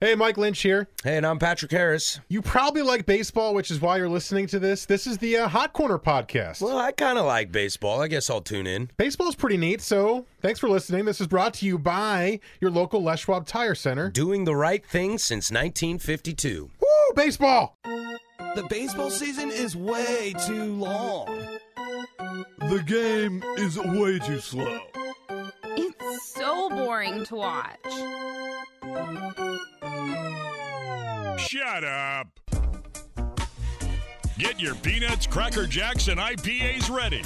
Hey, Mike Lynch here. Hey, and I'm Patrick Harris. You probably like baseball, which is why you're listening to this. This is the uh, Hot Corner podcast. Well, I kind of like baseball. I guess I'll tune in. Baseball's pretty neat, so thanks for listening. This is brought to you by your local Les Schwab Tire Center. Doing the right thing since 1952. Woo, baseball! The baseball season is way too long. The game is way too slow. It's so boring to watch. Shut up. Get your peanuts, cracker jacks, and IPAs ready.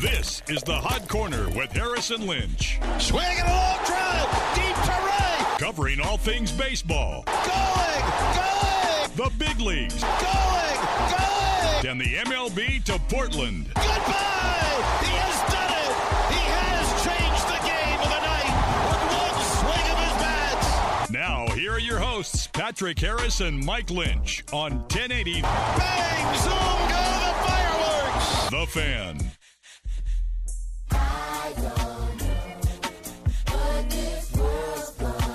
This is the Hot Corner with Harrison Lynch. Swinging a long drive, deep to right. Covering all things baseball. Going, going. The big leagues. Going, going. And the MLB to Portland. Goodbye. He has done it. He has changed the game of the night with one swing of his bat. Now, here are your hosts, Patrick Harris and Mike Lynch on 1080. Bang, zoom, go the fireworks. The Fan.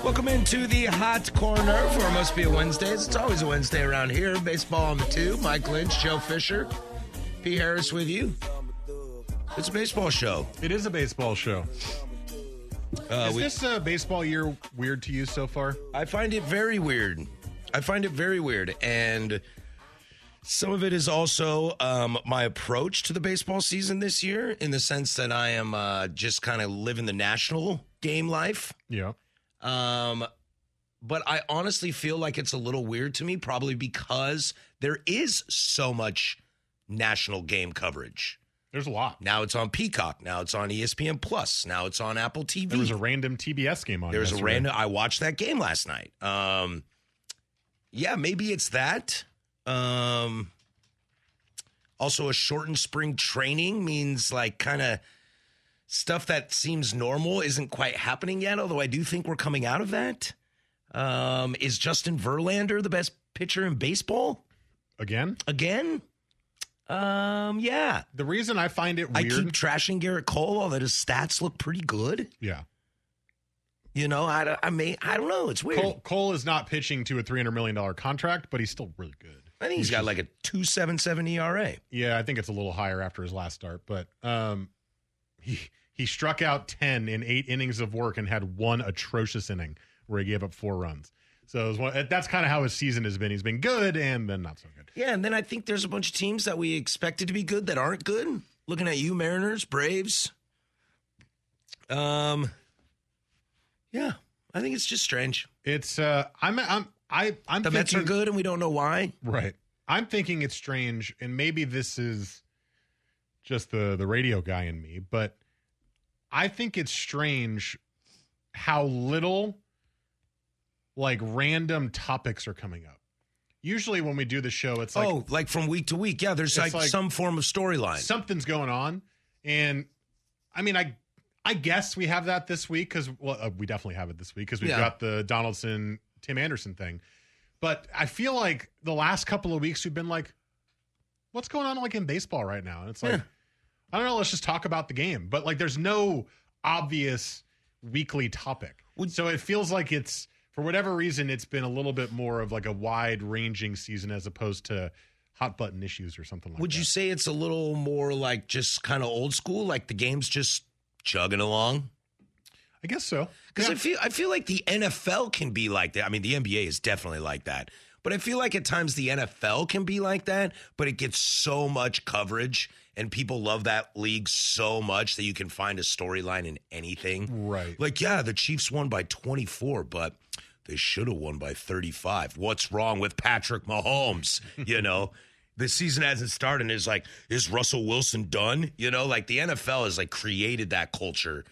Welcome into the Hot Corner for Must Be a Wednesday. It's always a Wednesday around here. Baseball on the two. Mike Lynch, Joe Fisher, P. Harris with you. It's a baseball show. It is a baseball show. Uh, is we- this uh, baseball year weird to you so far? I find it very weird. I find it very weird. And some of it is also um, my approach to the baseball season this year, in the sense that I am uh, just kind of living the national game life. Yeah. Um, but I honestly feel like it's a little weird to me, probably because there is so much national game coverage. There's a lot. Now it's on Peacock. Now it's on ESPN Plus. Now it's on Apple TV. There was a random TBS game on. There was a random. I watched that game last night. Um, yeah, maybe it's that. Um, also, a shortened spring training means like kind of stuff that seems normal isn't quite happening yet. Although I do think we're coming out of that. Um, is Justin Verlander the best pitcher in baseball again. again? Um, yeah. The reason I find it I keep trashing Gerrit Cole, although his stats look pretty good. yeah. You know, I, I may, I don't know. It's weird. Cole, Cole is not pitching to a three hundred million dollar contract, but he's still really good. I think he's got like a two seven seven E ERA. Yeah, I think it's a little higher after his last start, but um, he he struck out ten in eight innings of work and had one atrocious inning where he gave up four runs. So one, that's kind of how his season has been. He's been good and then not so good. Yeah, and then I think there's a bunch of teams that we expected to be good that aren't good. Looking at you, Mariners, Braves. Um, yeah, I think it's just strange. It's uh, I'm I'm I I'm The Mets are good, and we don't know why. Right. I'm thinking it's strange, and maybe this is just the the radio guy in me, but I think it's strange how little like random topics are coming up. Usually when we do the show, it's like oh, like from week to week. Yeah, there's like, like- some form of storyline. something's going on, and I mean, I I guess we have that this week because well, uh, we definitely have it this week because we've Yeah. got the Donaldson Tim Anderson thing. But I feel like the last couple of weeks we've been like, what's going on like in baseball right now? And it's like, Yeah. I don't know. Let's just talk about the game. But like, there's no obvious weekly topic. so it feels like it's for whatever reason it's been a little bit more of like a wide ranging season as opposed to hot button issues or something like Would that. Would you say it's a little more like just kind of old school, like the game's just chugging along? I guess so. Because Yeah. I feel I feel like the NFL can be like that. I mean, the NBA is definitely like that. But I feel like at times the NFL can be like that, but it gets so much coverage and people love that league so much that you can find a storyline in anything. Right. Like, yeah, the Chiefs won by 24, but they should have won by 35. What's wrong with Patrick Mahomes? You know, the season hasn't started and it's like, is Russell Wilson done? You know, like the NFL has like created that culture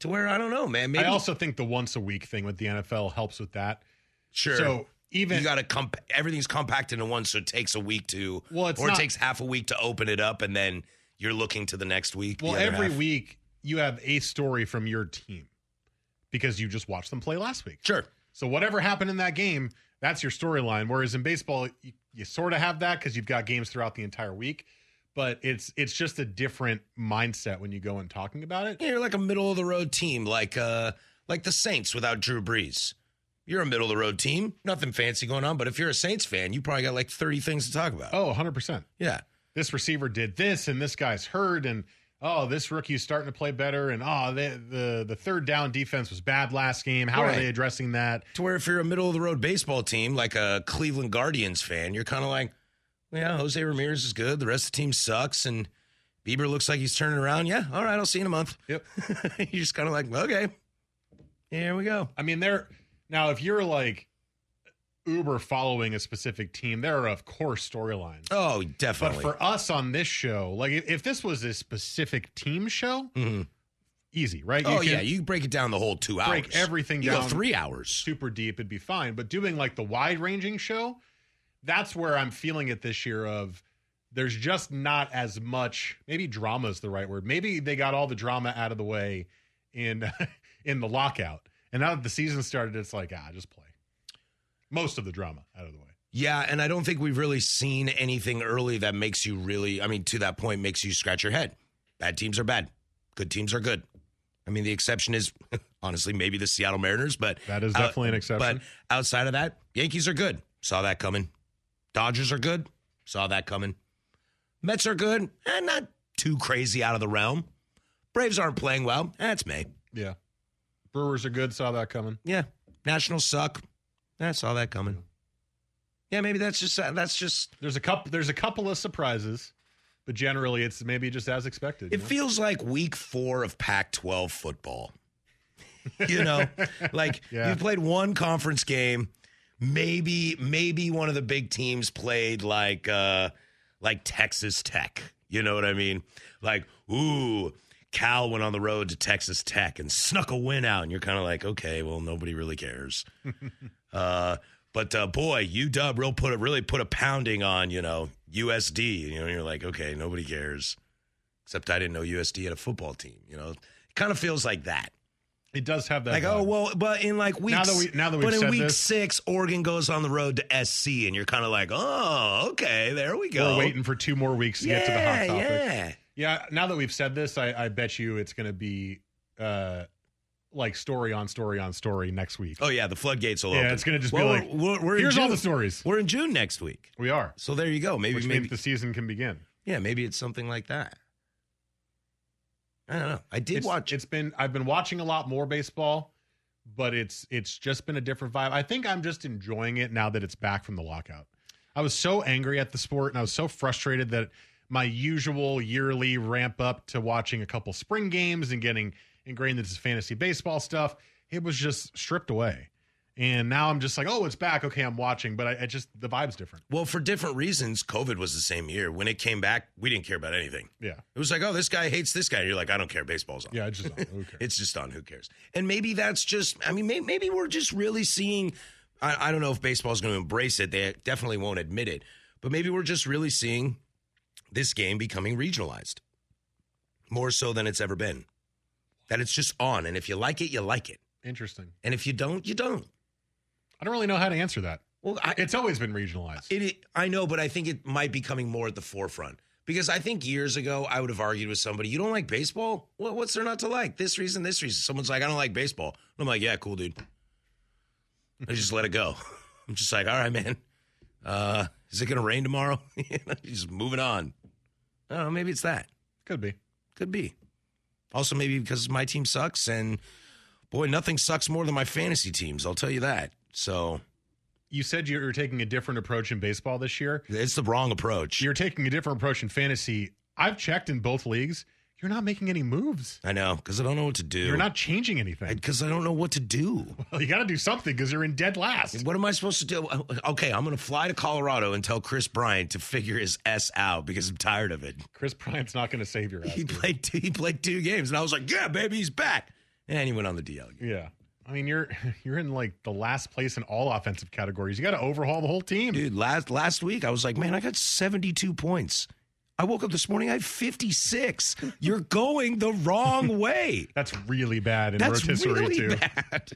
to where I don't know, man. Maybe I also think the once a week thing with the NFL helps with that. sure. So even you got to comp- everything's compacted into one, so it takes a week to, Well, or not- it takes half a week to open it up, and then you're looking to the next week. well every half. week you have a story from your team because you just watched them play last week. Sure. So whatever happened in that game, that's your storyline. Whereas in baseball, you, you sort of have that because you've got games throughout the entire week, but it's it's just a different mindset when you go and talking about it. Yeah, you're like a middle of the road team, like uh, like the Saints without Drew Brees. You're a middle of the road team, nothing fancy going on. But if you're a Saints fan, you probably got like 30 things to talk about. Oh, 100 percent. Yeah. This receiver did this, and this guy's hurt, and oh, this rookie's starting to play better, and oh, the the the third down defense was bad last game. How are they addressing that? To where if you're a middle of the road baseball team, like a Cleveland Guardians fan, you're kind of like, yeah, Jose Ramirez is good. The rest of the team sucks. And Bieber looks like he's turning around. Yeah. All right. I'll see you in a month. Yep. you're just kind of like, okay, here we go. I mean, there now if you're like Uber following a specific team, there are of course storylines. Oh, definitely. But for us on this show, like if, this was a specific team show, mm-hmm. easy, right? Oh, yeah. You break it down the whole two hours. break everything you down go three hours. super deep, it'd be fine. But doing like the wide ranging show, that's where I'm feeling it this year. Of there's just not as much. Maybe drama is the right word. Maybe they got all the drama out of the way in in the lockout, and now that the season started, it's like ah, just play most of the drama out of the way. Yeah, and I don't think we've really seen anything early that makes you really, I mean, to that point, makes you scratch your head. Bad teams are bad, good teams are good. I mean, the exception is honestly maybe the Seattle Mariners, but That is uh, definitely an exception. But outside of that, Yankees are good. Saw that coming. Dodgers are good. Saw that coming. Mets are good, and not too crazy out of the realm. Braves aren't playing well. That's May. Yeah, Brewers are good. Saw that coming. Yeah. Nationals suck. I saw that coming. Yeah, maybe that's just that's just There's a couple. There's a couple of surprises, but generally, it's maybe just as expected. It know? feels like week four of Pac 12 football. you know, like Yeah. you played one conference game. Maybe, maybe one of the big teams played like, uh, like Texas Tech. You know what I mean? Like, ooh, Cal went on the road to Texas Tech and snuck a win out. And you're kind of like, okay, well, nobody really cares. uh, but uh, boy, UW real put a, really put a pounding on, you know, USD. You know, you're like, okay, nobody cares. Except I didn't know USD had a football team. You know, it kind of feels like that. it does have that. Like, oh well, but in like week Now that we- now that we've but in said week this- six, Oregon goes on the road to SC, and you're kind of like, oh, okay, there we go. we're waiting for two more weeks to yeah, get to the hot topic. yeah. Yeah, now that we've said this, I, I bet you it's going to be uh, like story on story on story next week. Oh yeah, the floodgates will Yeah, open. it's gonna just be like, we're, we're, Here's all the stories. We're in June next week, We are, so there you go. Maybe which maybe the season can begin. yeah, maybe it's something like that. I don't know. I did It's, watch. It's been I've been watching a lot more baseball, but it's it's just been a different vibe. I think I'm just enjoying it now that it's back from the lockout. I was so angry at the sport and I was so frustrated that my usual yearly ramp up to watching a couple spring games and getting ingrained into fantasy baseball stuff, it was just stripped away. And now I'm just like, oh, it's back. Okay, I'm watching, but I, I just the vibe's different. well, for different reasons, COVID was the same year. When it came back, we didn't care about anything. Yeah, It was like, oh, this guy hates this guy. You're like, I don't care. Baseball's on. yeah. It's just okay. It's just on. Who cares? And maybe that's just. I mean, may, maybe we're just really seeing. I, I don't know if baseball's going to embrace it. They definitely won't admit it. But maybe we're just really seeing this game becoming regionalized more so than it's ever been. That it's just on, and if you like it, you like it, interesting. and if you don't, you don't. I don't really know how to answer that. Well, I, It's always been regionalized. It, I know, but I think it might be coming more at the forefront because I think years ago I would have argued with somebody, "You don't like baseball? Well, what's there not to like? This reason, this reason." Someone's like, "I don't like baseball." I'm like, "Yeah, cool, dude." I just let it go. I'm just like, "All right, man. Uh, is it gonna rain tomorrow?" just moving on. I don't know. Maybe it's that. Could be. Could be. Also, maybe because my team sucks, and boy, nothing sucks more than my fantasy teams. I'll tell you that. So You said you were taking a different approach in baseball this year. it's the wrong approach. You're taking a different approach in fantasy. I've checked in both leagues. You're not making any moves. I know because I don't know what to do. You're not changing anything. because I don't know what to do. Well, you got to do something because you're in dead last. What am I supposed to do? Okay, I'm going to fly to Colorado and tell Kris Bryant to figure his s out because I'm tired of it. Kris Bryant's not going to save your ass. He dude. played two, he played two games, and I was like, "Yeah, baby, he's back." And he went on the DL. again. Yeah. I mean, you're you're in like the last place in all offensive categories. You got to overhaul the whole team. Dude, last last week I was like, man, I got 72 points. I woke up this morning, I had 56. You're going the wrong way. That's really bad in That's rotisserie really too. bad.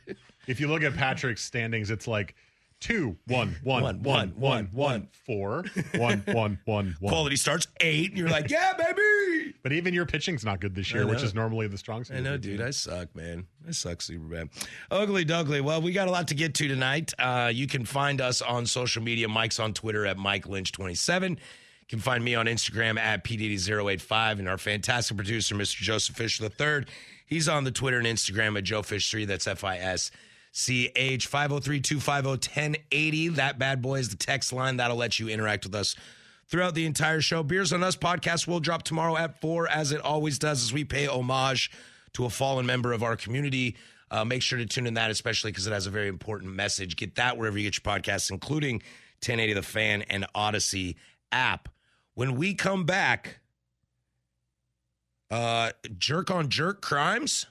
If you look at Patrick's standings, it's like two, one, one, One, one, one, one, one, one, four, one, one, one, one. Quality starts eight, and you're like, yeah, baby. But even your pitching's not good this year, which is normally the strong suit. I know, dude. I suck, man. I suck super bad. Ugly Dougly. Well, we got a lot to get to tonight. Uh, you can find us on social media. Mike's on Twitter at Mike Lynch27. You can find me on Instagram at PDD085 and our fantastic producer, Mr. Joseph Fish III. He's on the Twitter and Instagram at Joe JoeFish3. That's F I S C H 503 250 1080. That bad boy is the text line. That'll let you interact with us throughout the entire show. Beers on Us podcast will drop tomorrow at 4, as it always does, as we pay homage to a fallen member of our community. Uh, make sure to tune in that, especially because it has a very important message. Get that wherever you get your podcasts, including 1080 The Fan and Audacy app. When we come back, uh, jerk on jerk crimes.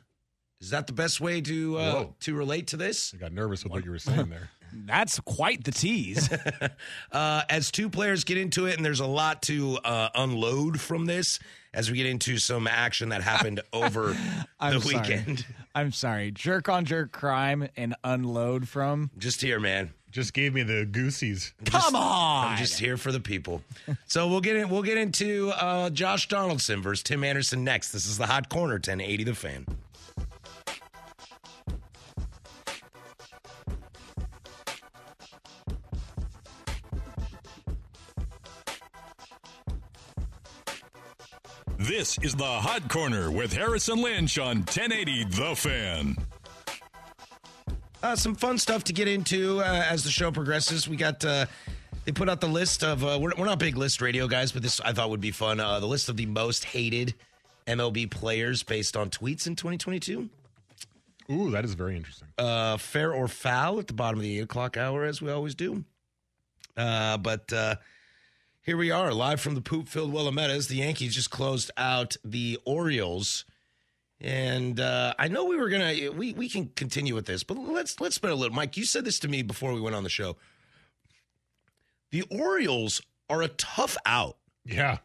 Is that the best way to uh, to relate to this? I got nervous with what you were saying there. That's quite the tease. uh, as two players get into it, and there's a lot to uh, unload from this as we get into some action that happened over the sorry. weekend. I'm sorry. Jerk on jerk crime and unload from. Just here, man. Just gave me the goosies. Come on. I'm just here for the people. so we'll get in. We'll get into uh, Josh Donaldson versus Tim Anderson next. This is the Hot Corner 1080 The Fan. This is the Hot Corner with Harrison Lynch on 1080 The Fan. Uh, some fun stuff to get into uh, as the show progresses. We got uh, they put out the list of uh, we're, we're not big list radio guys, but this I thought would be fun. Uh, the list of the most hated MLB players based on tweets in 2022. Ooh, that is very interesting. uh, fair or foul at the bottom of the eight o'clock hour, as we always do. Uh, but uh, here we are, live from the poop-filled Willamette's. The Yankees just closed out the Orioles, and uh, I know we were gonna we we can continue with this, but let's let's spend a little. Mike, you said this to me before we went on the show. The Orioles are a tough out. Yeah,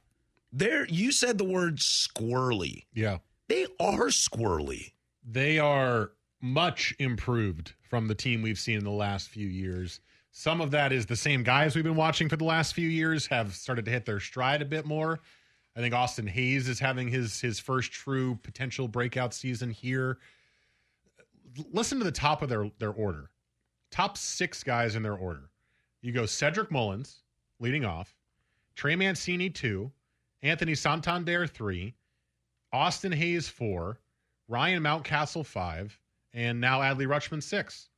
There, you said the word squirrely. yeah. They are squirrely. They are much improved from the team we've seen in the last few years. Some of that is the same guys we've been watching for the last few years have started to hit their stride a bit more. I think Austin Hays is having his his first true potential breakout season here. Listen to the top of their their order. Top 6 guys in their order. You go Cedric Mullins leading off, Trey Mancini 2, Anthony Santander 3, Austin Hays 4, Ryan Mountcastle five, and now Adley Rutschman six,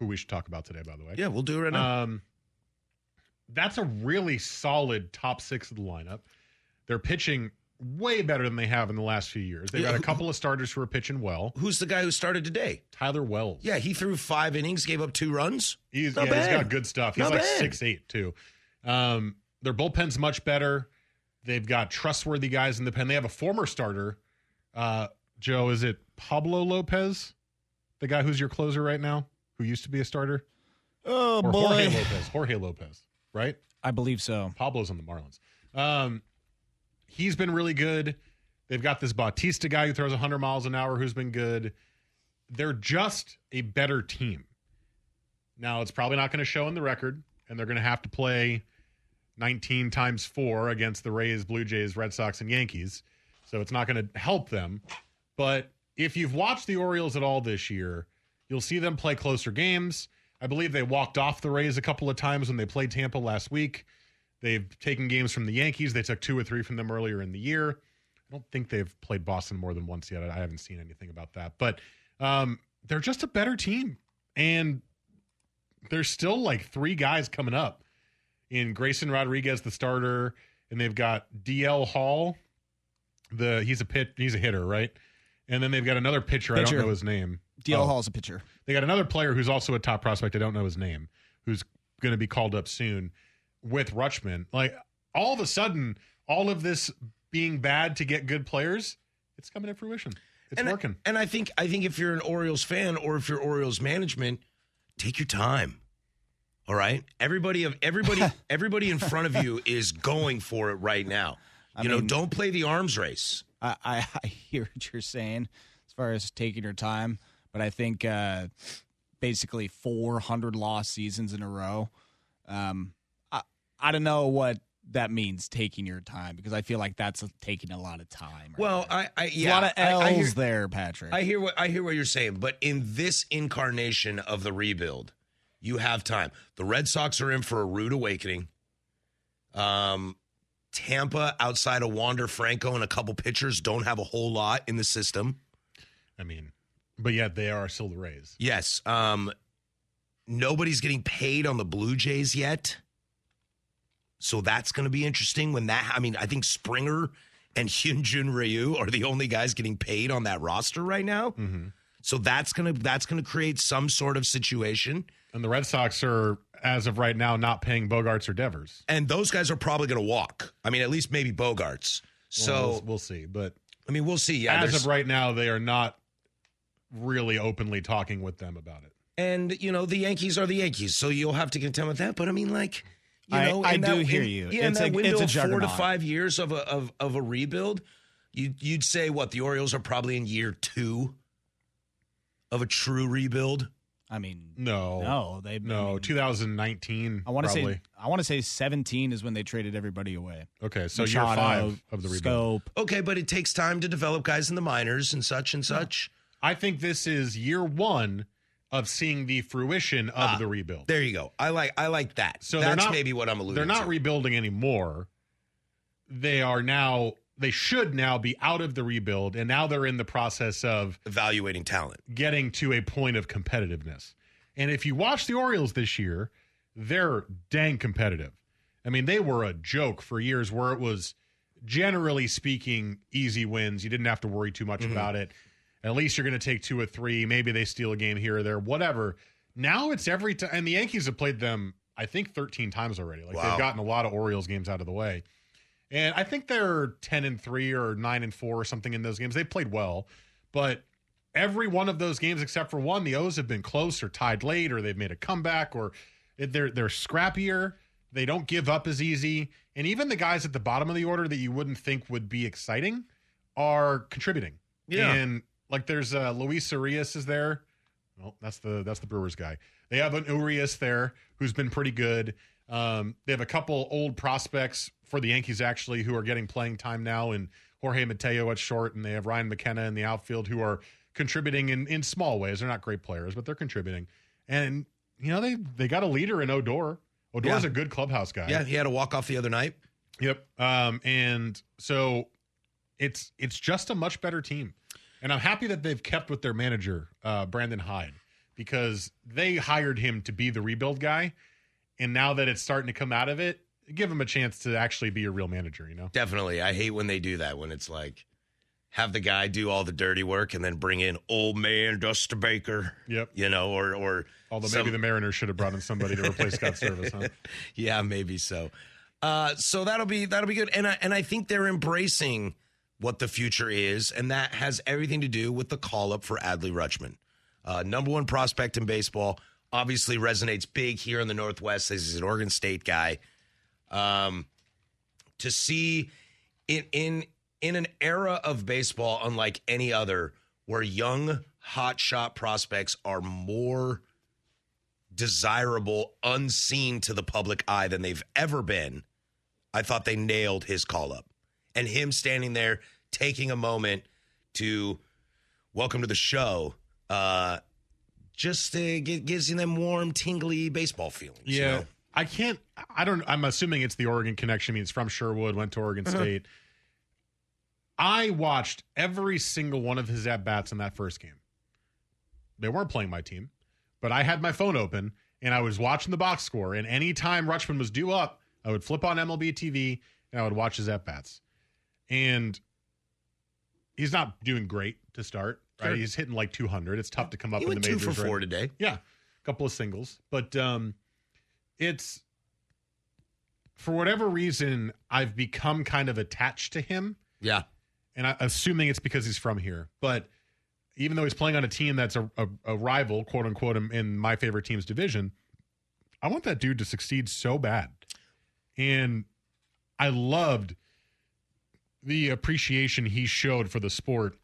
who we should talk about today, by the way. Yeah, we'll do it right now. Um, that's a really solid top six of the lineup. They're pitching way better than they have in the last few years. They've Yeah, got a who- couple of starters who are pitching well. Who's the guy who started today? Tyler Wells. Yeah, he threw five innings, gave up two runs. He's, Not yeah, he's bad. got good stuff. He's Not like bad. six eight too. Um, their bullpen's much better. They've got trustworthy guys in the pen. They have a former starter. Uh, Joe, is it Pablo Lopez, the guy who's your closer right now, who used to be a starter? Oh or boy. Jorge Lopez. Jorge Lopez, right? I believe so. Pablo's on the Marlins. Um, he's been really good. They've got this Bautista guy who throws 100 miles an hour who's been good. They're just a better team. Now, it's probably not going to show in the record, and they're going to have to play 19 times four against the Rays, Blue Jays, Red Sox, and Yankees. So it's not going to help them. But if you've watched the Orioles at all this year, you'll see them play closer games. I believe they walked off the Rays a couple of times when they played Tampa last week. They've taken games from the Yankees. They took two or three from them earlier in the year. I don't think they've played Boston more than once yet. I haven't seen anything about that. But um, they're just a better team. And there's still like three guys coming up in Grayson Rodriguez, the starter, and they've got DL Hall. The he's a pit he's a hitter, right? And then they've got another pitcher. I don't know his name. DL Oh. Hall's a pitcher. They got another player who's also a top prospect. I don't know his name, who's going to be called up soon with Rutschman. Like all of a sudden, all of this being bad to get good players, it's coming to fruition. It's and I- working. and I think I think if you're an Orioles fan or if you're Orioles management, take your time. All right, everybody of everybody everybody in front of you is going for it right now. You know, don't play the arms race. I, I, I hear what you're saying as far as taking your time, but I think uh, basically 400 lost seasons in a row. Um, I, I don't know what that means taking your time because I feel like that's taking a lot of time. right Well, there. I, I yeah, a lot of I- L's I hear- there, Patrick. I hear what I hear what you're saying, but in this incarnation of the rebuild, you have time. The Red Sox are in for a rude awakening. Um, Tampa, outside of Wander Franco and a couple pitchers, don't have a whole lot in the system. I mean, but yet they are still the Rays. Yes. Um, nobody's getting paid on the Blue Jays yet. So that's going to be interesting when that, I mean, I think Springer and Hyun Jin Ryu are the only guys getting paid on that roster right now. Mm-hmm. So that's going to, that's going to create some sort of situation. And the Red Sox are, as of right now, not paying Bogaerts or Devers. And those guys are probably going to walk. I mean, at least maybe Bogaerts. So, Well, we'll, we'll see. But I mean, we'll see. Yeah. as of right now, they are not really openly talking with them about it. And you know the Yankees are the Yankees, so you'll have to contend with that. But I mean, like, you I- know, I in do that- hear in- you. Yeah, in It's that a- window it's a of four to five years of a of, of a rebuild, you you'd say what the Orioles are probably in year two of a true rebuild. I mean, No, no, they no. I, mean, 2019. I want to say I want to say 17 is when they traded everybody away. Okay, so year Machado, five of the rebuild. Scope. Okay, but it takes time to develop guys in the minors and such and such. I think this is year one of seeing the fruition of Ah, the rebuild. There you go. I like I like that. So that's not, maybe what I'm alluding. They're not to. rebuilding anymore. They are now. They should now be out of the rebuild, and now they're in the process of evaluating talent. getting to a point of competitiveness. And if you watch the Orioles this year, they're dang competitive. I mean, they were a joke for years where it was generally speaking easy wins. You didn't have to worry too much Mm-hmm. about it. At least you're going to take two or three. Maybe they steal a game here or there, whatever. Now it's every time. And the Yankees have played them, I think, 13 times already. Like Wow. they've gotten a lot of Orioles games out of the way. And I think they're 10 and 3 or 9 and 4 or something in those games. They played well, but every one of those games except for one, the O's have been close or tied late or they've made a comeback or they're they're scrappier. They don't give up as easy. And even the guys at the bottom of the order that you wouldn't think would be exciting are contributing. Yeah. And like there's uh Luis Urias is there. Well, that's the that's the Brewers guy. They have an Urias there who's been pretty good. Um, they have a couple old prospects for the Yankees actually who are getting playing time now, and Jorge Mateo at short, and they have Ryan McKenna in the outfield who are contributing in in small ways. They're not great players, but they're contributing. And you know they they got a leader in Odor. Odor's Yeah. a good clubhouse guy. Yeah, he had a walk off the other night. Yep. Um, and so it's it's just a much better team. And I'm happy that they've kept with their manager, uh, Brandon Hyde, because they hired him to be the rebuild guy. And now that it's starting to come out of it, give him a chance to actually be a real manager, you know? Definitely. I hate when they do that when it's like have the guy do all the dirty work and then bring in old man Dusty Baker. Yep. You know, or or Although some- maybe the Mariners should have brought in somebody to replace Scott Servais, huh? yeah, maybe so. Uh, so that'll be that'll be good, and I, and I think they're embracing what the future is, and that has everything to do with the call up for Adley Rutschman, uh, number one prospect in baseball. Obviously resonates big here in the Northwest. as He's an Oregon State guy. Um, to see in in in an era of baseball unlike any other, where young hot shot prospects are more desirable, unseen to the public eye than they've ever been. I thought they nailed his call up. And him standing there taking a moment to welcome to the show, uh, just uh, gi- gives you them warm, tingly baseball feelings. you Yeah. know? I can't I don't I'm assuming it's the Oregon connection. I mean it's from Sherwood, went to Oregon State. I watched every single one of his at bats in that first game. They weren't playing my team, but I had my phone open and I was watching the box score. And anytime Rutschman was due up, I would flip on MLB TV and I would watch his at bats. And he's not doing great to start. Right? Sure. He's hitting like 200. It's tough to come up He in went the two majors. for right? four today. Yeah, a couple of singles, but um, it's for whatever reason I've become kind of attached to him, Yeah. and I, assuming it's because he's from here. But even though he's playing on a team that's a, a, a rival, quote unquote, in, in my favorite team's division, I want that dude to succeed so bad. And I loved the appreciation he showed for the sport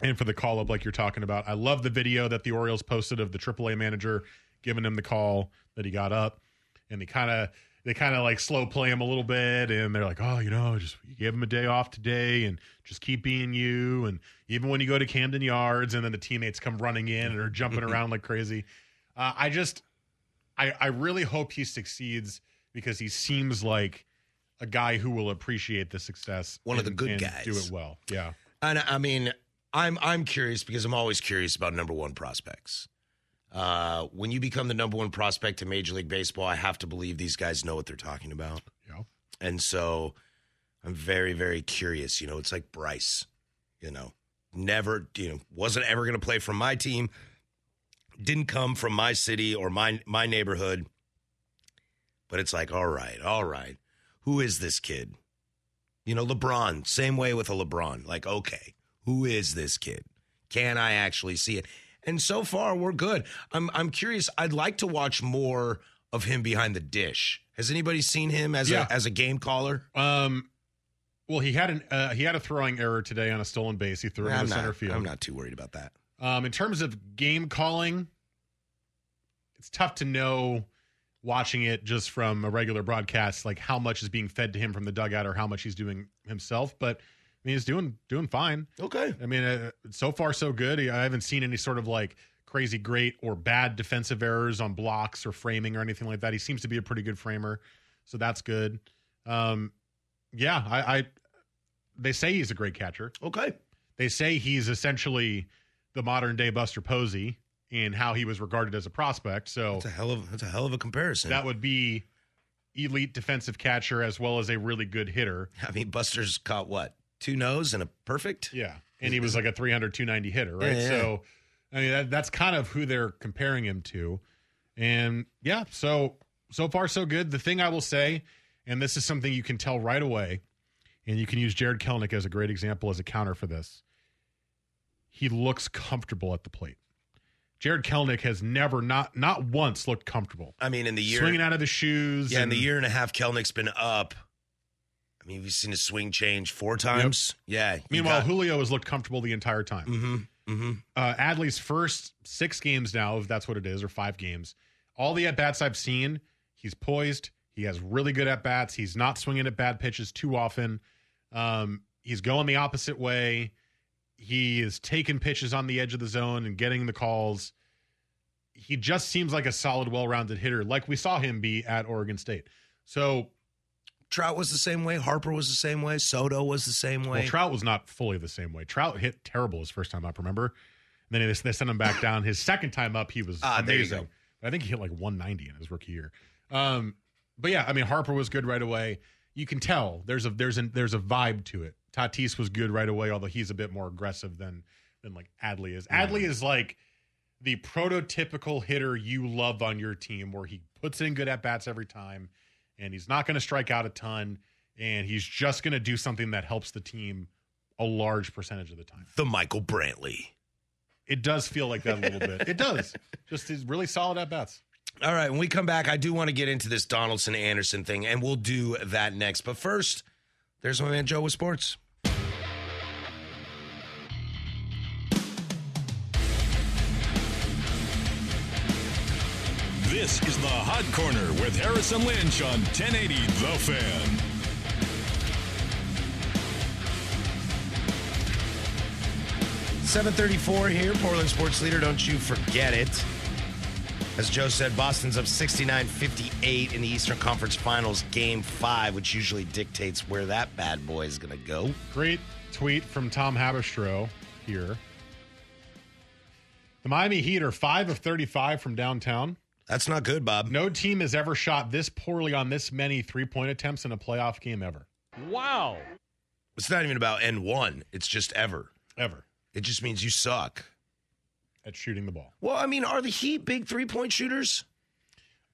and for the call up, like you're talking about. I love the video that the Orioles posted of the AAA manager giving him the call that he got up, and he kind of they kind of like slow play him a little bit, and they're like, oh, you know, just you give him a day off today, and just keep being you, and even when you go to Camden Yards, and then the teammates come running in and are jumping around like crazy. Uh, I just, I I really hope he succeeds because he seems like a guy who will appreciate the success. One of the good and guys. Do it well. Yeah. And I mean, I'm I'm curious because I'm always curious about number one prospects. Uh, when you become the number one prospect in Major League Baseball, I have to believe these guys know what they're talking about. Yeah. And so I'm very, very curious. You know, it's like Bryce, you know, never, you know, wasn't ever going to play from my team, didn't come from my city or my my neighborhood. But it's like, all right, all right. Who is this kid? You know, LeBron, same way with a LeBron. Like, okay, who is this kid? Can I actually see it? And so far, we're good. I'm I'm curious. I'd like to watch more of him behind the dish. Has anybody seen him as Yeah. a as a game caller? Um. Well, he had an uh, he had a throwing error today on a stolen base. He threw it I'm into center field. I'm not too worried about that. Um, in terms of game calling, it's tough to know watching it just from a regular broadcast, like how much is being fed to him from the dugout or how much he's doing himself. But I mean, he's doing doing fine. Okay. I mean, uh, so far so good. I haven't seen any sort of like crazy great or bad defensive errors on blocks or framing or anything like that. He seems to be a pretty good framer, so that's good. Um, yeah, I, I they say he's a great catcher. Okay. They say he's essentially the modern day Buster Posey in how he was regarded as a prospect. So That's a hell of that's a hell of a comparison. that would be elite defensive catcher as well as a really good hitter. I mean, Buster's caught what two nose and a perfect. Yeah. And he was like a 300, 290 hitter, right? Yeah, yeah. So, I mean, that, that's kind of who they're comparing him to. And yeah, so, so far, so good. The thing I will say, and this is something you can tell right away, and you can use Jarred Kelenic as a great example as a counter for this. He looks comfortable at the plate. Jarred Kelenic has never, not not once, looked comfortable. I mean, in the year Swinging out of the shoes. Yeah, in and- the year and a half, Kelenic's been up. I mean, we've seen his swing change four times. Yeah. Meanwhile, Julio has looked comfortable the entire time. hmm hmm uh, Adley's first six games now, if that's what it is, or five games, all the at bats I've seen, he's poised. He has really good at bats. He's not swinging at bad pitches too often. Um, he's going the opposite way. He is taking pitches on the edge of the zone and getting the calls. He just seems like a solid, well rounded hitter, like we saw him be at Oregon State. So, Trout was the same way. Harper was the same way. Soto was the same way. well, Trout was not fully the same way. Trout hit terrible his first time up, remember? And then they, they sent him back down. His second time up, he was Ah, amazing. I think he hit like 190 in his rookie year. Um, but yeah, I mean Harper was good right away. You can tell there's a there's a there's a vibe to it. Tatis was good right away, although he's a bit more aggressive than than like Adley is. Adley is like the prototypical hitter you love on your team, where he puts in good at bats every time, and he's not going to strike out a ton, and he's just going to do something that helps the team a large percentage of the time. the Michael Brantley. It does feel like that a little bit. It does. Just these really solid at bats. All right, when we come back, I do want to get into this Donaldson Anderson thing, and we'll do that next. But first, there's my man Joe with sports. This is the Hot Corner with Harrison Lynch on 1080 The Fan. Seven thirty-four here, Portland sports leader. Don't you forget it. As Joe said, Boston's up 69-58 in the Eastern Conference Finals, Game Five, which usually dictates where that bad boy is going to go. Great tweet from Tom Haberstroh here. The Miami Heat are 5 of 35 from downtown. That's not good, Bob. No team has ever shot this poorly on this many three point attempts in a playoff game ever. Wow. It's not even about N one. It's just ever. Ever. It just means you suck. At shooting the ball. Well, I mean, are the Heat big three point shooters?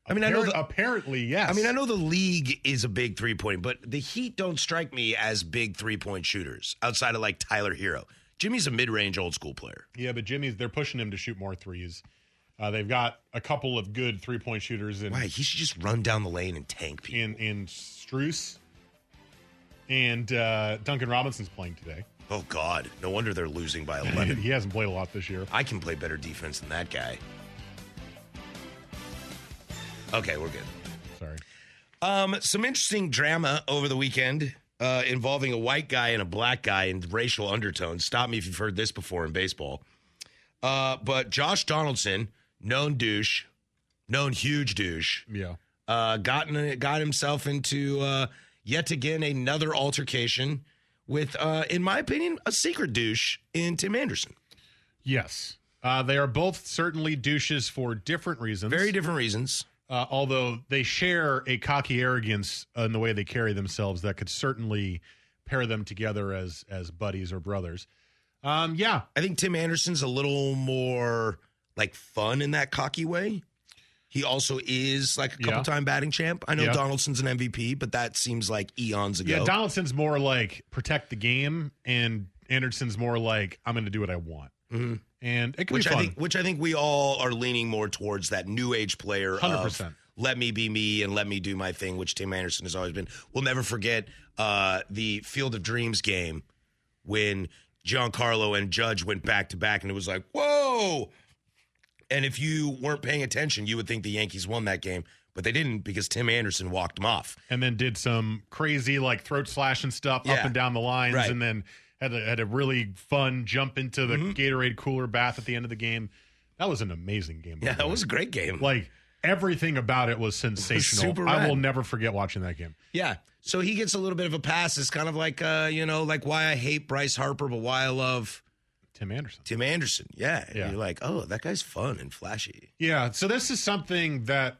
I mean, I know Appar- the, apparently, yes. I mean, I know the league is a big three point, but the Heat don't strike me as big three point shooters outside of like Tyler Herro. Jimmy's a mid-range old school player. Yeah, but Jimmy's they're pushing him to shoot more threes. Uh, they've got a couple of good three point shooters in Why? He should just run down the lane and tank people. in in Strus and uh, Duncan Robinson's playing today. Oh God, no wonder they're losing by 11. he hasn't played a lot this year. I can play better defense than that guy. Okay, we're good. Sorry. Um, some interesting drama over the weekend uh, involving a white guy and a black guy and racial undertones. Stop me if you've heard this before in baseball. Uh, but Josh Donaldson, known douche, known huge douche, Yeah. uh, gotten got himself into uh, yet again another altercation with, uh, in my opinion, a secret douche in Tim Anderson. Yes. Uh, they are both certainly douches for different reasons. Very different reasons. uh, although they share a cocky arrogance in the way they carry themselves that could certainly pair them together as as buddies or brothers. Um, yeah, I think Tim Anderson's a little more like fun in that cocky way. He also is like a couple Yeah. time batting champ. I know Yeah. Donaldson's an MVP, but that seems like eons ago. yeah. Donaldson's more like protect the game, and Anderson's more like I'm going to do what I want, mm-hmm. and it can which be I fun. think which I think we all are leaning more towards that new age player 100%. let me be me and let me do my thing, which Tim Anderson has always been. We'll never forget uh, the Field of Dreams game when Giancarlo and Judge went back to back, and it was like, whoa. And if you weren't paying attention, you would think the Yankees won that game, but they didn't because Tim Anderson walked them off. and then did some crazy like throat slashing stuff Yeah. up and down the lines, Right. and then had a, had a really fun jump into the Mm-hmm. Gatorade cooler bath at the end of the game. That was an amazing game. Yeah, that was a great game. like everything about it was sensational. super I will never forget watching that game. Yeah. So he gets a little bit of a pass. It's kind of like, uh, you know, like why I hate Bryce Harper, but why I love Tim Anderson. Tim Anderson. Yeah. Yeah. You're like, oh, that guy's fun and flashy. Yeah, so this is something that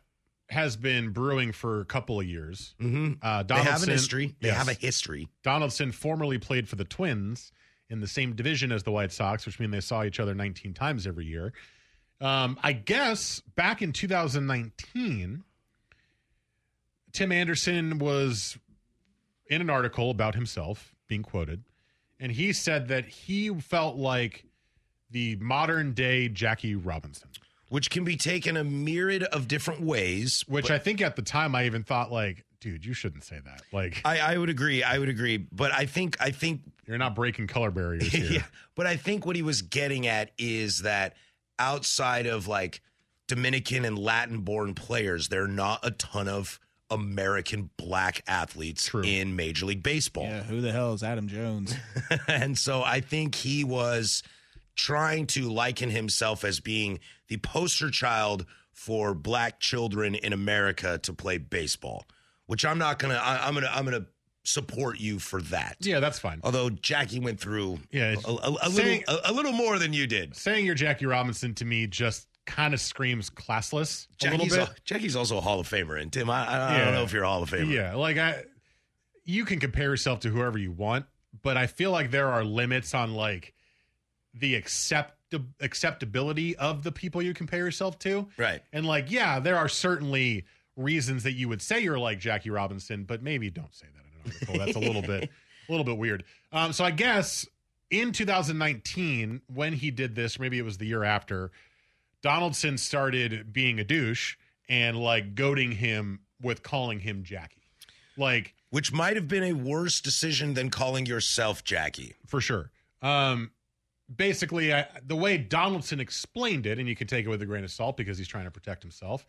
has been brewing for a couple of years. Mm-hmm. Uh, They have an history. They yes. have a history. Donaldson formerly played for the Twins in the same division as the White Sox, which means they saw each other 19 times every year. Um, I guess back in 2019, Tim Anderson was in an article about himself being quoted, and he said that he felt like the modern day Jackie Robinson. Which can be taken a myriad of different ways. Which I think at the time I even thought like, dude, you shouldn't say that. Like I, I would agree. I would agree. But I think I think you're not breaking color barriers here. yeah. But I think what he was getting at is that outside of like Dominican and Latin born players, there are not a ton of American black athletes True. in Major League Baseball. Yeah, who the hell is Adam Jones? and so I think he was trying to liken himself as being the poster child for black children in America to play baseball, which I'm not gonna. I, I'm gonna. I'm gonna support you for that. Yeah, that's fine. Although Jackie went through Yeah, a, a- a little a, a little more than you did. Saying you're Jackie Robinson to me just kind of screams classless a Jackie's, little bit. al- Jackie's also a Hall of Famer, and Tim, I, I, I Yeah. don't know if you're a Hall of Famer. Yeah, like I, you can compare yourself to whoever you want, but I feel like there are limits on like the accept acceptability of the people you compare yourself to. Right. And like, yeah, there are certainly reasons that you would say you're like Jackie Robinson, but maybe don't say that in an article. That's a little bit, a little bit weird. Um, so I guess in 2019, when he did this, maybe it was the year after, Donaldson started being a douche and like goading him with calling him Jackie. Like, Which might have been a worse decision than calling yourself Jackie. for sure. Um, basically, I, the way Donaldson explained it, and you can take it with a grain of salt because he's trying to protect himself,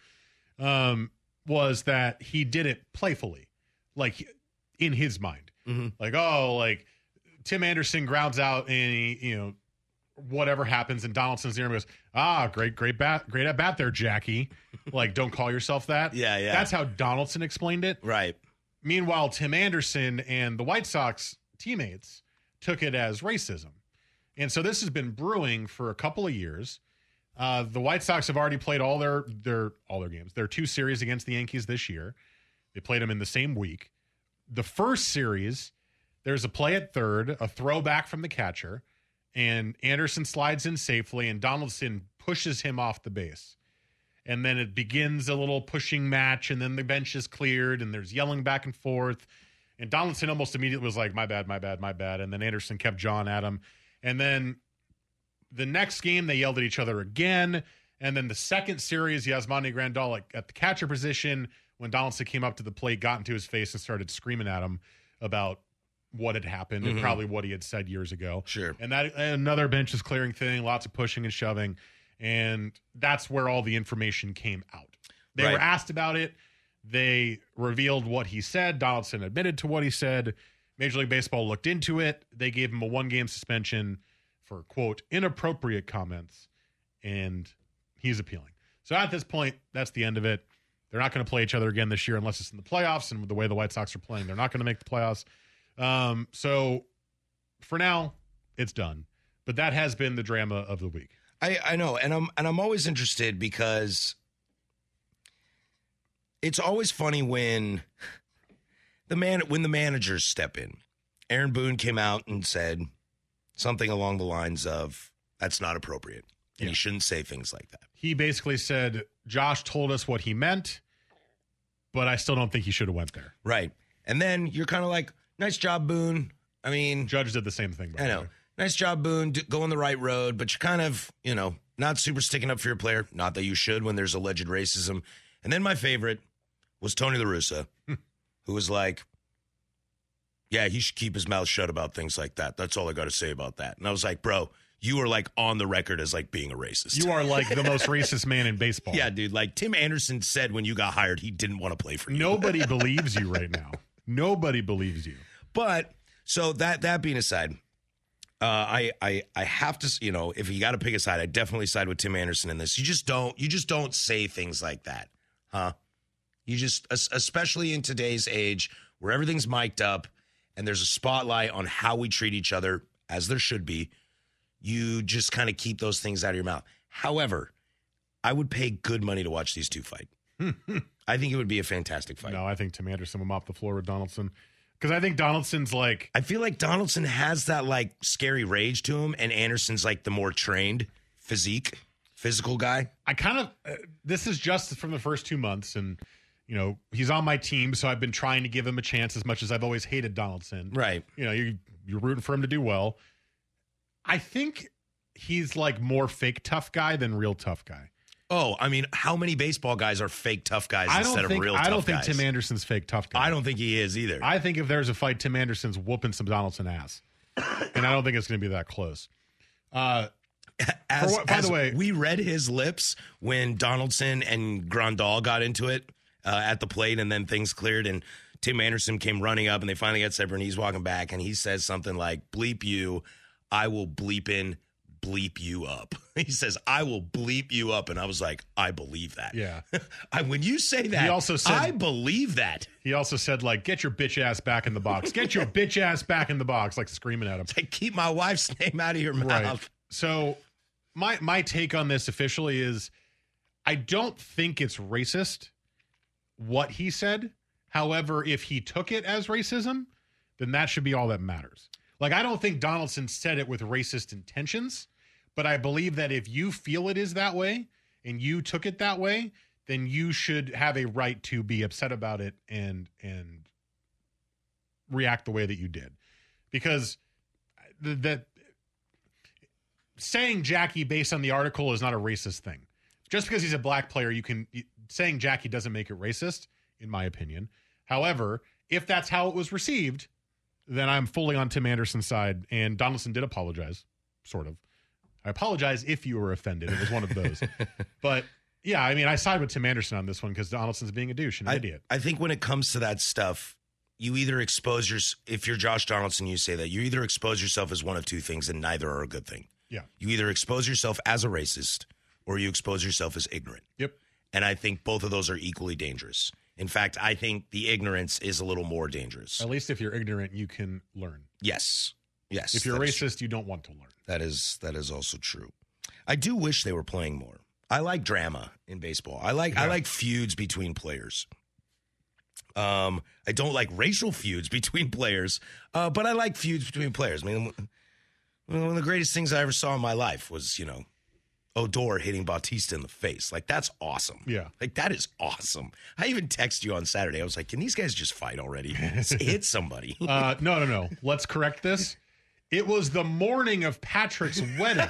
um, was that he did it playfully, like in his mind, like oh, like Tim Anderson grounds out and he, you know whatever happens, and Donaldson's there and goes, ah, great, great bat, great at bat there, Jackie. like, don't call yourself that. Yeah, yeah. That's how Donaldson explained it. Right. Meanwhile, Tim Anderson and the White Sox teammates took it as racism. And so this has been brewing for a couple of years. Uh, the White Sox have already played all their their all their games. Their two series against the Yankees this year. They played them in the same week. The first series, there's a play at third, a throwback from the catcher, and Anderson slides in safely, and Donaldson pushes him off the base. And then it begins a little pushing match and then the bench is cleared and there's yelling back and forth. And donaldson almost immediately was like my bad my bad my bad. And then anderson kept John at him. And then the next game, they yelled at each other again. And then the second series, Yasmani Grandal at, at the catcher position, when Donaldson came up to the plate, got into his face and started screaming at him about what had happened and Mhm. probably what he had said years ago. Sure. And that another bench is clearing thing, lots of pushing and shoving. And that's where all the information came out. They were asked about it. They revealed what he said. Donaldson admitted to what he said. Major League Baseball looked into it. They gave him a one game suspension for, quote, inappropriate comments. And he's appealing. So at this point, that's the end of it. They're not going to play each other again this year unless it's in the playoffs. And with the way the White Sox are playing, they're not going to make the playoffs. Um, so for now, it's done. But that has been the drama of the week. I, I know, and I'm and I'm always interested because it's always funny when the man when the managers step in. Aaron Boone came out and said something along the lines of "That's not appropriate, and you shouldn't say things like that." He basically said, Josh told us what he meant, but I still don't think he should have went there. Right, and then you're kind of like, "Nice job, Boone." I mean, Judge did the same thing. By I know. Nice job, Boone. D- Going the right road, but you're kind of, you know, not super sticking up for your player. Not that you should when there's alleged racism. And then my favorite was Tony La Russa, hmm. who was like, "Yeah, he should keep his mouth shut about things like that. That's all I got to say about that." And I was like, "Bro, you are like on the record as like being a racist. You are like the most racist man in baseball. yeah, dude. Like Tim Anderson said when you got hired, he didn't want to play for you. Nobody believes you right now. Nobody believes you. But so that that being aside, uh, I I I have to you know if you got to pick a side, I definitely side with Tim Anderson in this. You just don't you just don't say things like that, huh? You just especially in today's age where everything's mic'd up and there's a spotlight on how we treat each other as there should be. You just kind of keep those things out of your mouth. However, I would pay good money to watch these two fight. I think it would be a fantastic fight. No, I think Tim Anderson will mop the floor with Donaldson because I think Donaldson's like I feel like Donaldson has that like scary rage to him, and Anderson's like the more trained physique, physical guy. I kind of uh, this is just from the first two months, and you know he's on my team, so I've been trying to give him a chance as much as I've always hated Donaldson. Right. You know, you you're rooting for him to do well. I think he's like more fake tough guy than real tough guy. Oh, I mean, how many baseball guys are fake tough guys I instead think of real tough? Guys? I don't think guys? Tim Anderson's fake tough guy. I don't think he is either. I think if there's a fight, Tim Anderson's whooping some Donaldson ass, and I don't think it's going to be that close. Uh, as, what- by the way- we read his lips when Donaldson and Grandal got into it uh, at the plate, and then things cleared, and Tim Anderson came running up, and they finally got separate, and he's walking back, and he says something like, "Bleep you, I will bleep in." Bleep you up. He says, "I will bleep you up," and I was like, "I believe that." yeah. I, when you say that, He also said- "I believe that." He also said like, "Get your bitch ass back in the box. Get your bitch ass back in the box," like screaming at him. Like, keep my wife's name out of your mouth. Right. So my my take on this officially is I don't think it's racist what he said. However, if he took it as racism, then that should be all that matters. Like I don't think Donaldson said it with racist intentions, but I believe that if you feel it is that way and you took it that way, then you should have a right to be upset about it and and react the way that you did. Because that saying Jackie based on the article is not a racist thing. Just because he's a black player, you can saying Jackie doesn't make it racist, in my opinion. However, if that's how it was received, then I'm fully on Tim Anderson's side. And Donaldson did apologize, sort of. I apologize if you were offended. It was one of those. but yeah, I mean, I side with Tim Anderson on this one because Donaldson's being a douche and an I, idiot. I think when it comes to that stuff, you either expose your if you're Josh Donaldson, you say that you either expose yourself as one of two things, and neither are a good thing. Yeah. You either expose yourself as a racist, or you expose yourself as ignorant. Yep. And I think both of those are equally dangerous. In fact, I think the ignorance is a little more dangerous. At least if you're ignorant, you can learn. Yes. Yes. If you're true. racist, you don't want to learn. That is that is also true. I do wish they were playing more. I like drama in baseball. I like I like feuds between players. Um, I don't like racial feuds between players, uh, but I like feuds between players. I mean, one of the greatest things I ever saw in my life was you know Odor hitting Bautista in the face. Like that's awesome. Yeah. like that is awesome. I even texted you on Saturday. I was like, "Can these guys just fight already? Hit somebody." Uh, no, no, no. Let's correct this. It was the morning of Patrick's wedding,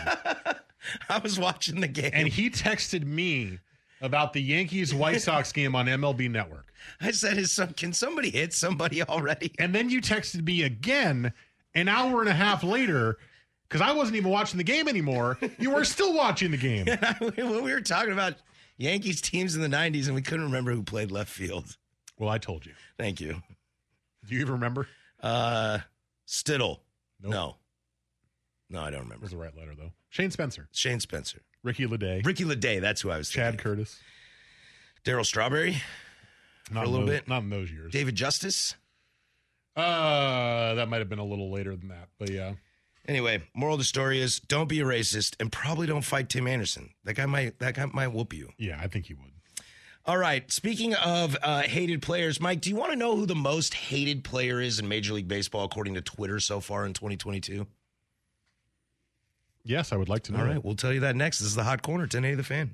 I was watching the game. and he texted me about the Yankees White Sox game on MLB Network. I said, "Is some, can somebody hit somebody already?" And then you texted me again an hour and a half later because I wasn't even watching the game anymore. You were still watching the game. when we were talking about Yankees teams in the '90s, and we couldn't remember who played left field. Well, I told you. Thank you. Do you even remember? Uh, Stittle. Nope. No. No, I don't remember. was the right letter, though. Shane Spencer, Shane Spencer. Ricky Ledee, Ricky Ledee, that's who I was Chad thinking. Curtis. Darryl Strawberry. Not a little those- bit. Not in those years. David Justice. Uh, that might have been a little later than that, but yeah. Anyway, moral of the story is don't be a racist and probably don't fight Tim Anderson. That guy might that guy might whoop you. Yeah, I think he would. All right. Speaking of uh, hated players, Mike, do you want to know who the most hated player is in Major League Baseball according to Twitter so far in 2022? Yes, I would like to know. All right, we'll tell you that next. This is the Hot Corner, 1080 The Fan.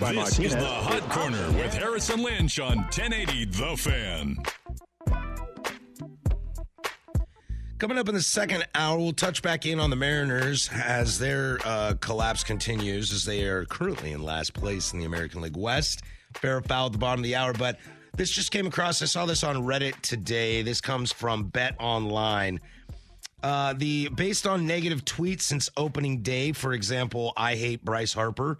And now the pitch by This Martinez. is the Hot Corner with Harrison Lynch on 1080 The Fan. Coming up in the second hour, we'll touch back in on the Mariners as their uh, collapse continues, as they are currently in last place in the American League West. Fair foul at the bottom of the hour, but this just came across. I saw this on Reddit today. This comes from BetOnline. Uh, the based on negative tweets since opening day, for example, I hate Bryce Harper.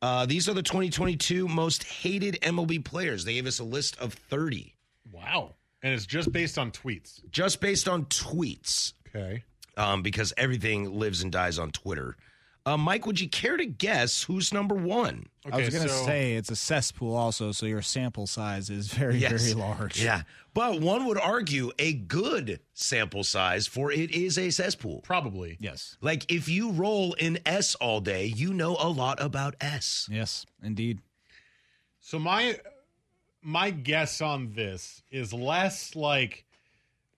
Uh, these are the 2022 most hated MLB players. They gave us a list of 30 Wow. And it's just based on tweets. just based on tweets. Okay. um, because everything lives and dies on Twitter. Uh, Mike, would you care to guess who's number one? I was going to so- say it's a cesspool also, so your sample size is very, very large. Yeah. But one would argue a good sample size for it is a cesspool. Probably. Yes. Like if you roll in S all day, you know a lot about S. Yes, indeed. So my my guess on this is less like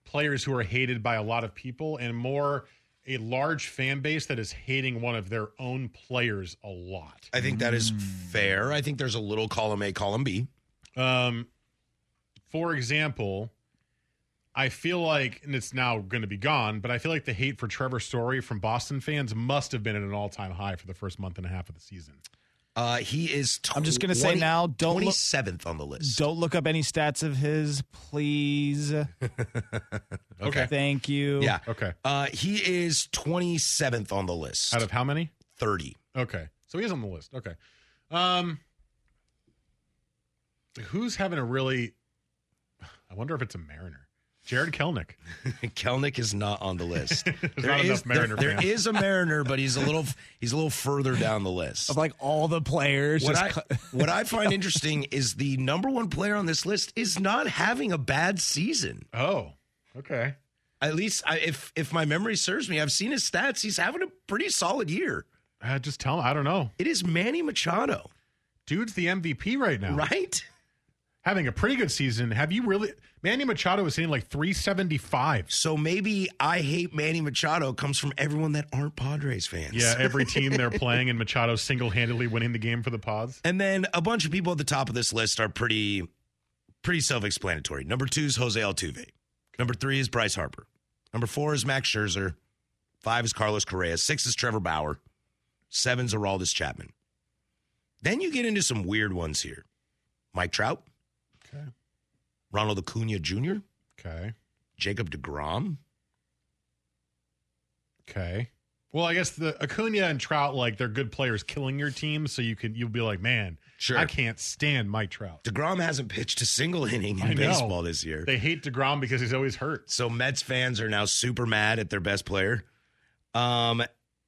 players who are hated by a lot of people and more a large fan base that is hating one of their own players a lot. I think that is fair. I think there's a little column A, column B. Um, for example, I feel like, and it's now going to be gone, but I feel like the hate for Trevor Story from Boston fans must have been at an all time high for the first month and a half of the season. Uh, he is. I'm just gonna say now, don't look- 27th on the list. Don't look up any stats of his, please. Okay. Thank you. Yeah. Okay. Uh, he is 27th on the list. Out of how many? 30. Okay. So he is on the list. Okay. Um who's having a really I wonder if it's a Mariner. Jarred Kelenic. Kelnick is not on the list. There's not enough Mariner there- there fans. is a Mariner, but he's a little he's a little further down the list. Of like all the players. What I, cu- what I find interesting is the number one player on this list is not having a bad season. Oh. Okay. At least, I, if if my memory serves me, I've seen his stats. He's having a pretty solid year. Uh, just tell him I don't know. It is Manny Machado, Dude's the MVP right now. right? Having a pretty good season. Have you really Manny Machado is hitting like 375. So maybe I hate Manny Machado comes from everyone that aren't Padres fans. Yeah, every team they're playing and Machado single-handedly winning the game for the Pods. And then a bunch of people at the top of this list are pretty pretty self-explanatory. Number two is Jose Altuve. Number three is Bryce Harper. Number four is Max Scherzer. Five is Carlos Correa. Six is Trevor Bauer. Seven's Aroldis Chapman. Then you get into some weird ones here. Mike Trout. Ronald Acuna Jr., Okay. Jacob DeGrom. Okay. Well, I guess the Acuna and Trout, like they're good players killing your team, so you can you'll be like, man, Sure. I can't stand Mike Trout. DeGrom hasn't pitched a single inning in baseball this year. They hate Degrom because he's always hurt. So Mets fans are now super mad at their best player. Um,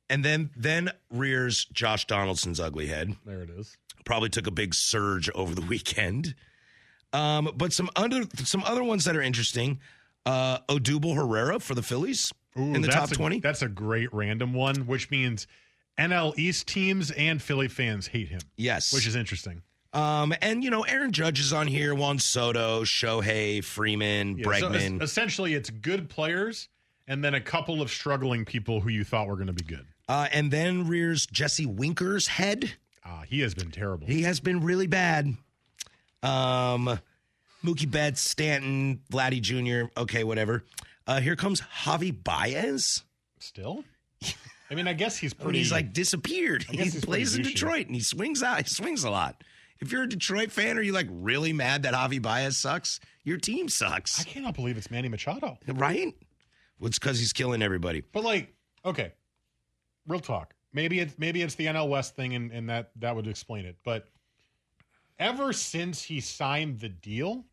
and then then rears Josh Donaldson's ugly head. There it is. Probably took a big surge over the weekend. Um, but some under some other ones that are interesting. Uh, Odubel Herrera for the Phillies Ooh, in the top twenty. That's a great random one, which means NL East teams and Philly fans hate him, Yes, which is interesting. um, and you know Aaron Judge is on here. Juan Soto, Shohei, Freeman, Yeah, so Bregman. essentially, it's good players and then a couple of struggling people who you thought were going to be good. Uh, and then rears Jesse Winker's head. Uh, he has been terrible. He has been really bad. Um, Mookie Betts, Stanton, Vladdy Jr. Okay, whatever. Uh, here comes Javi Baez. Still? I mean, I guess he's I mean, pretty. he's like disappeared. He plays in. Detroit and he swings out. He swings a lot. If you're a Detroit fan, are you like really mad that Javi Baez sucks? Your team sucks. I cannot believe it's Manny Machado. right? Well, it's because he's killing everybody. But like, okay, real talk. Maybe it's maybe it's the NL West thing, and, and that that would explain it. But ever since he signed the deal,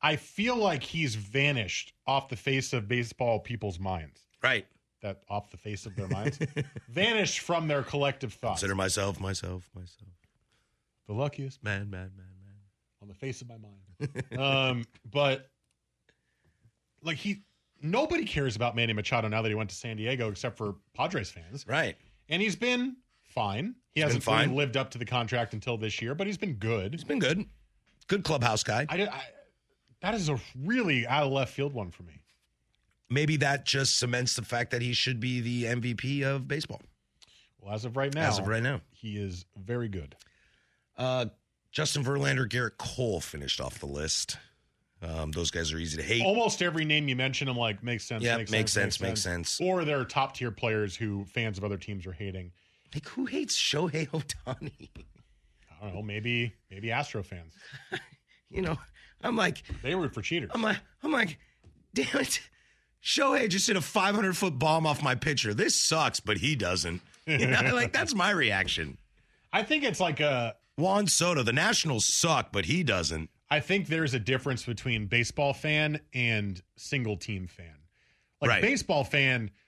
I feel like he's vanished off the face of baseball people's minds. Right. That off the face of their minds, vanished from their collective thoughts. Consider myself, myself, myself. the luckiest Man, man, man, man. on the face of my mind. um, but like he, nobody cares about Manny Machado now that he went to San Diego, except for Padres fans. Right. and he's been fine. He hasn't fine. fully lived up to the contract until this year, but he's been good. He's been good. Good clubhouse guy. I, I that is a really out of left field one for me. Maybe that just cements the fact that he should be the MVP of baseball Well, as of right now, as of right now. he is very good. Uh, Justin Verlander, Gerrit Cole finished off the list. Um, those guys are easy to hate. Almost every name you mention, I'm like, makes sense. Yeah, makes, makes sense, sense, makes sense. Or they're top tier players who fans of other teams are hating. Like, who hates Shohei Ohtani? I don't know. Maybe maybe Astro fans. You know, I'm like, They root for cheaters. I'm like, I'm like, damn it. Shohei just hit a 500 foot bomb off my pitcher. This sucks, but he doesn't. You know, like that's my reaction. I think it's like a. Juan Soto, the Nationals suck, but he doesn't. I think there's a difference between baseball fan and single team fan. Like Right. baseball fan, "Oh, I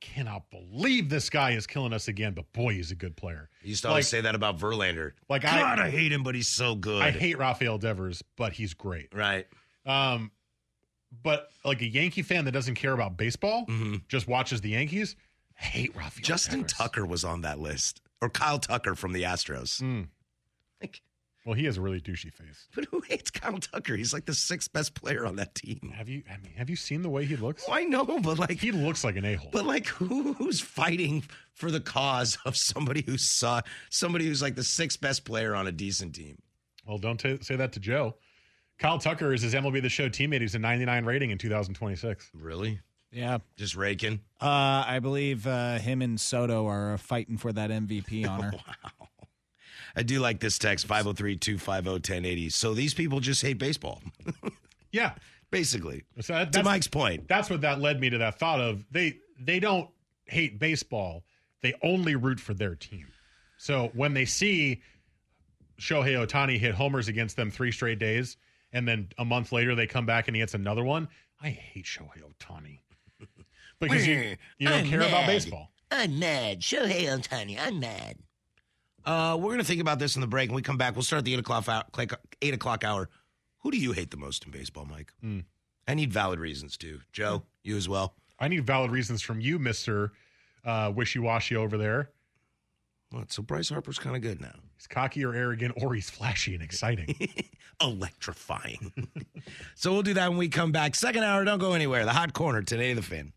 cannot believe this guy is killing us again, but boy, he's a good player. You used to always Like- say that about Verlander. Like, I- God, I, hate him, but he's so good. I hate Rafael Devers, but he's great. Right. Um, but like a Yankee fan that doesn't care about baseball, just watches the Yankees, I hate Rafael. Mm-hmm. Justin Devers. Tucker was on that list, or Kyle Tucker from the Astros. Mm. Like, Well, he has a really douchey face. but who hates Kyle Tucker? He's like the sixth best player on that team. Have you? I mean, have you seen the way he looks? Oh, I know, but like, He looks like an a hole. but like, who, who's fighting for the cause of somebody who saw somebody who's like the sixth best player on a decent team? Well, don't t- say that to Joe. Kyle Tucker is his MLB The Show teammate. He's a 99 rating in 2026. Really? Yeah. Just raking? Uh, I believe uh, him and Soto are fighting for that MVP honor. I do like this text 503 250 1080. So these people just hate baseball, Yeah. basically. So that- To Mike's point. that's what that led me to that thought of they they don't hate baseball. They only root for their team. So when they see Shohei Ohtani hit homers against them three straight days, and then a month later they come back and he hits another one, I hate Shohei Ohtani. Because you, you don't I'm care about baseball. I'm mad. Shohei Ohtani, I'm mad. Uh, we're going to think about this in the break. When we come back, we'll start the 8 o'clock, hour, click- 8 o'clock hour. Who do you hate the most in baseball, Mike? Hmm. I need valid reasons, too. Joe, you as well? I need valid reasons from you, Mister uh, Wishy Washy over there. What? So Bryce Harper's kind of good now. He's cocky or arrogant, or he's flashy and exciting. Electrifying. so we'll do that when we come back. Second hour, don't go anywhere. The hot corner today, the fin.